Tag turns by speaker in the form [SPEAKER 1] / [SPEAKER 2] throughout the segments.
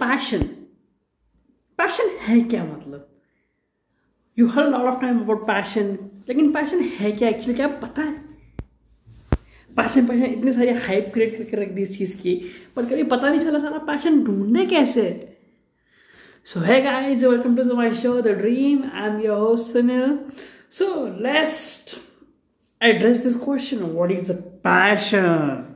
[SPEAKER 1] Passion passion है क्या मतलब? You hear lot of time about passion लेकिन पैशन है क्या एक्चुअली क्या पता है? पैशन पैशन इतनी सारी हाइप क्रिएट करके रख दी इस चीज़ की, पर कभी पता नहीं चला सारा पैशन ढूँढने कैसे? So hey guys welcome to my show the dream I am your host Sunil so let's address this question. What is the passion?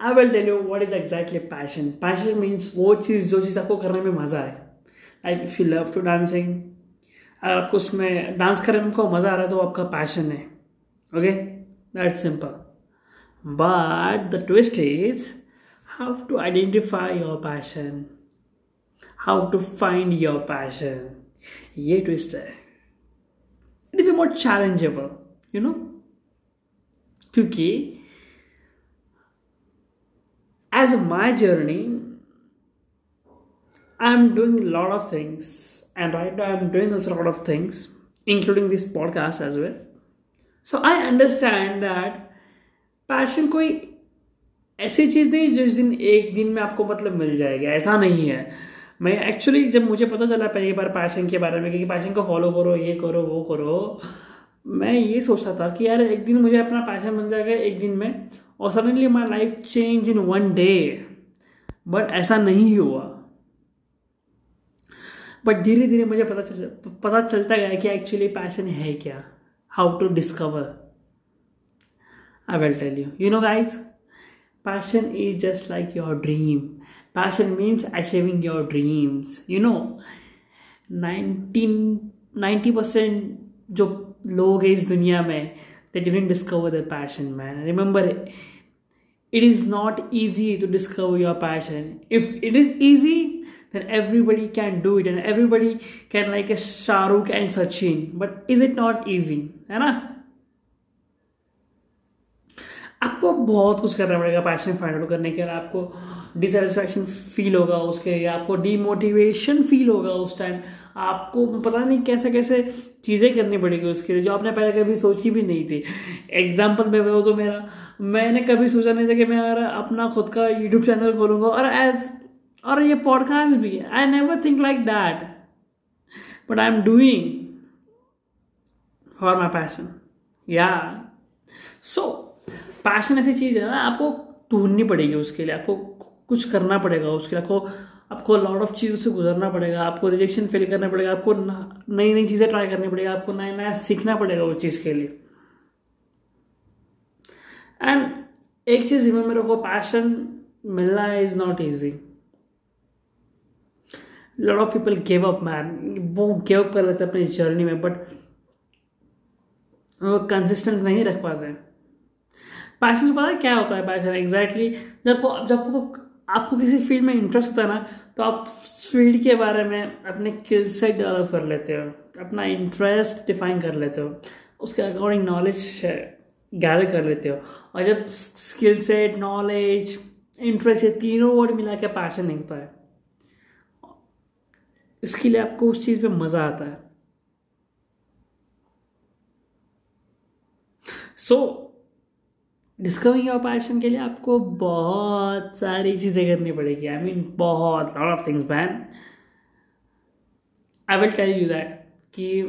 [SPEAKER 1] I will tell you what is exactly passion passion means वो चीज़ जो चीज़ आपको करने में मज़ा आए। Like if you love to dancing अगर आपको उसमें डांस करने में आपको मज़ा आ रहा है तो आपका पैशन है। Okay that simple but the twist is how to identify your passion how to find your passion ये ट्विस्ट है। It is more challengeable you know क्योंकि as my journey, i'm doing a lot of things. And right now i'm doing a lot of things, including this podcast as well. So i understand that passion कोई ऐसी चीज़ नहीं जो इस दिन एक दिन में आपको मतलब मिल जाएगा। ऐसा नहीं है। मैं एक्चुअली जब मुझे पता चला पहली बार पैशन के बारे में कि पैशन को फॉलो करो, ये करो, वो करो, मैं ये सोचता था कि यार एक दिन मुझे अपना पैशन मिल जाएगा, एक दिन में और suddenly my life change in one day but ऐसा नहीं हुआ. बट धीरे धीरे मुझे पता चल, पता चलता गया कि एक्चुअली पैशन है क्या? How to discover I will tell you you know guys passion is just like your dream passion means achieving your dreams you know nineteen ninety percent जो लोग हैं इस दुनिया में they didn't discover their passion man. Remember it is not easy to discover your passion. If it is easy then everybody can do it and everybody can like a shahrukh and sachin. But is it not easy? ना आपको बहुत कुछ करना पड़ेगा passion find out करने के लिए। आपको डिसटिस्फैक्शन फील होगा उसके लिए आपको डीमोटिवेशन फील होगा उस टाइम आपको पता नहीं कैसे कैसे चीज़ें करनी पड़ेगी उसके लिए, जो आपने पहले कभी सोची भी नहीं थी। एग्ज़ाम्पल में वो तो मेरा, मैंने कभी सोचा नहीं था कि मैं अगर अपना खुद का यूट्यूब चैनल खोलूँगा और एज और ये पॉडकास्ट भी है। I never think like that but I am doing for my passion या सो पैशन ऐसी चीज़ है ना, आपको ढूंढनी पड़ेगी उसके लिए, आपको कुछ करना पड़ेगा उसके लिए, आपको आपको लॉट ऑफ़ चीज़ों से गुजरना पड़ेगा, आपको रिजेक्शन फेल करना पड़ेगा, आपको नई नई चीज़ें ट्राई करनी पड़ेगा, आपको नया नया सीखना पड़ेगा उस चीज़ के लिए। एंड एक चीज़ रिमेंबर रखो पैशन मिलना is not easy lot of people give up man वो गिव अप कर लेते हैं अपनी जर्नी में बट वो कंसिस्टेंस नहीं रख पाते पैशन पता है क्या होता है पैशन एग्जैक्टली जब जब को आपको किसी फ़ील्ड में इंटरेस्ट होता है ना तो आप फ़ील्ड के बारे में अपने स्किल सेट डेवलप कर लेते हो। अपना इंटरेस्ट डिफाइन कर लेते हो। उसके अकॉर्डिंग नॉलेज गैदर कर लेते हो। और जब स्किल सेट नॉलेज इंटरेस्ट ये तीनों वर्ड मिला के पैशन नहीं होता है इसके लिए आपको उस चीज़ पे मज़ा आता है। So so, discovering your passion के लिए आपको बहुत सारी चीज़ें करनी पड़ेगी. आई मीन बहुत lot of things man I will tell you that कि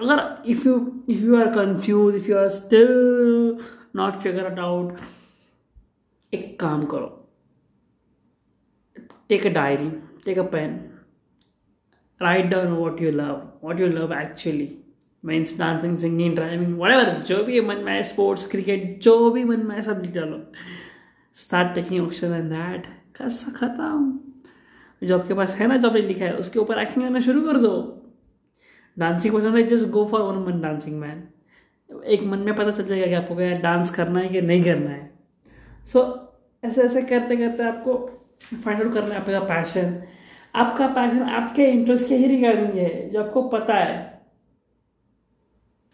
[SPEAKER 1] अगर if you if you are confuse if you are still not figure it out एक काम करो. Take a diary take a pen write down what you love what you love actually means dancing singing driving what जो भी मन में है sports cricket जो भी मन में है सब डालो start taking option and that कैसा खत्म? जो आपके पास है ना जो आपने लिखा है उसके ऊपर एक्शन करना शुरू कर दो। डांसिंग पसंद है जस्ट गो फॉर वन मन डांसिंग मैन एक मन में पता चल जाएगा कि आपको क्या डांस करना है कि नहीं करना है। सो so, ऐसे ऐसे करते करते आपको फाइंड आउट करना है आपका पैशन आपका पैशन आपके इंटरेस्ट के ही रिगार्डिंग है जो आपको पता है।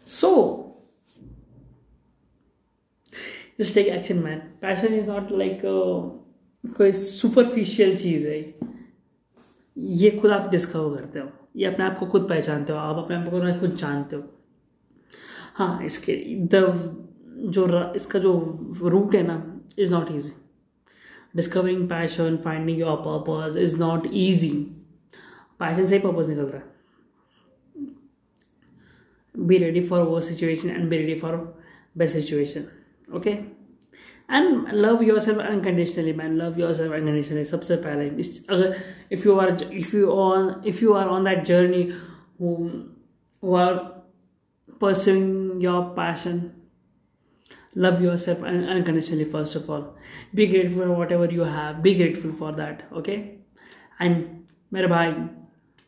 [SPEAKER 1] So just take action man passion is not like कोई सुपरफिशियल चीज़ है। ये खुद आप डिस्कवर करते हो। ये अपने आप को खुद पहचानते हो। आप अपने आप को खुद जानते हो। हाँ इसके द जो इसका जो रूट है ना is not easy discovering passion finding your purpose is not easy passion से ही पर्पज निकल रहा है। be ready for worst situation and be ready for best situation okay and love yourself unconditionally man love yourself unconditionally सबसे पहले इस अगर if you are if you on if you are on that journey who who are pursuing your passion love yourself unconditionally first of all be grateful for whatever you have be grateful for that okay and मेरे भाई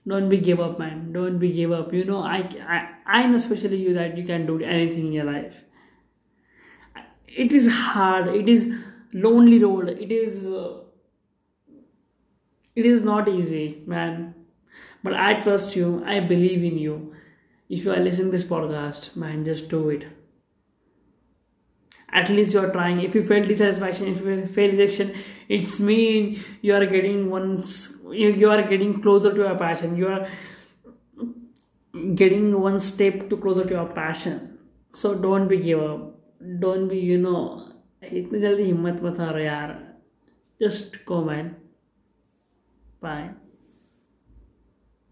[SPEAKER 1] don't be give up man. Don't be give up. You know I, I i know especially you that you can do anything in your life. It is hard. It is lonely road. It is uh, it is not easy man. But i trust you. I believe in you. If you are listening this podcast man just do it at least you're trying if you fail dissatisfaction if you fail rejection it's mean you are getting once you, you are getting closer to your passion you are getting one step to closer to your passion so don't be give up don't be you know इतनी जल्दी हिम्मत मत हारो यार just go man bye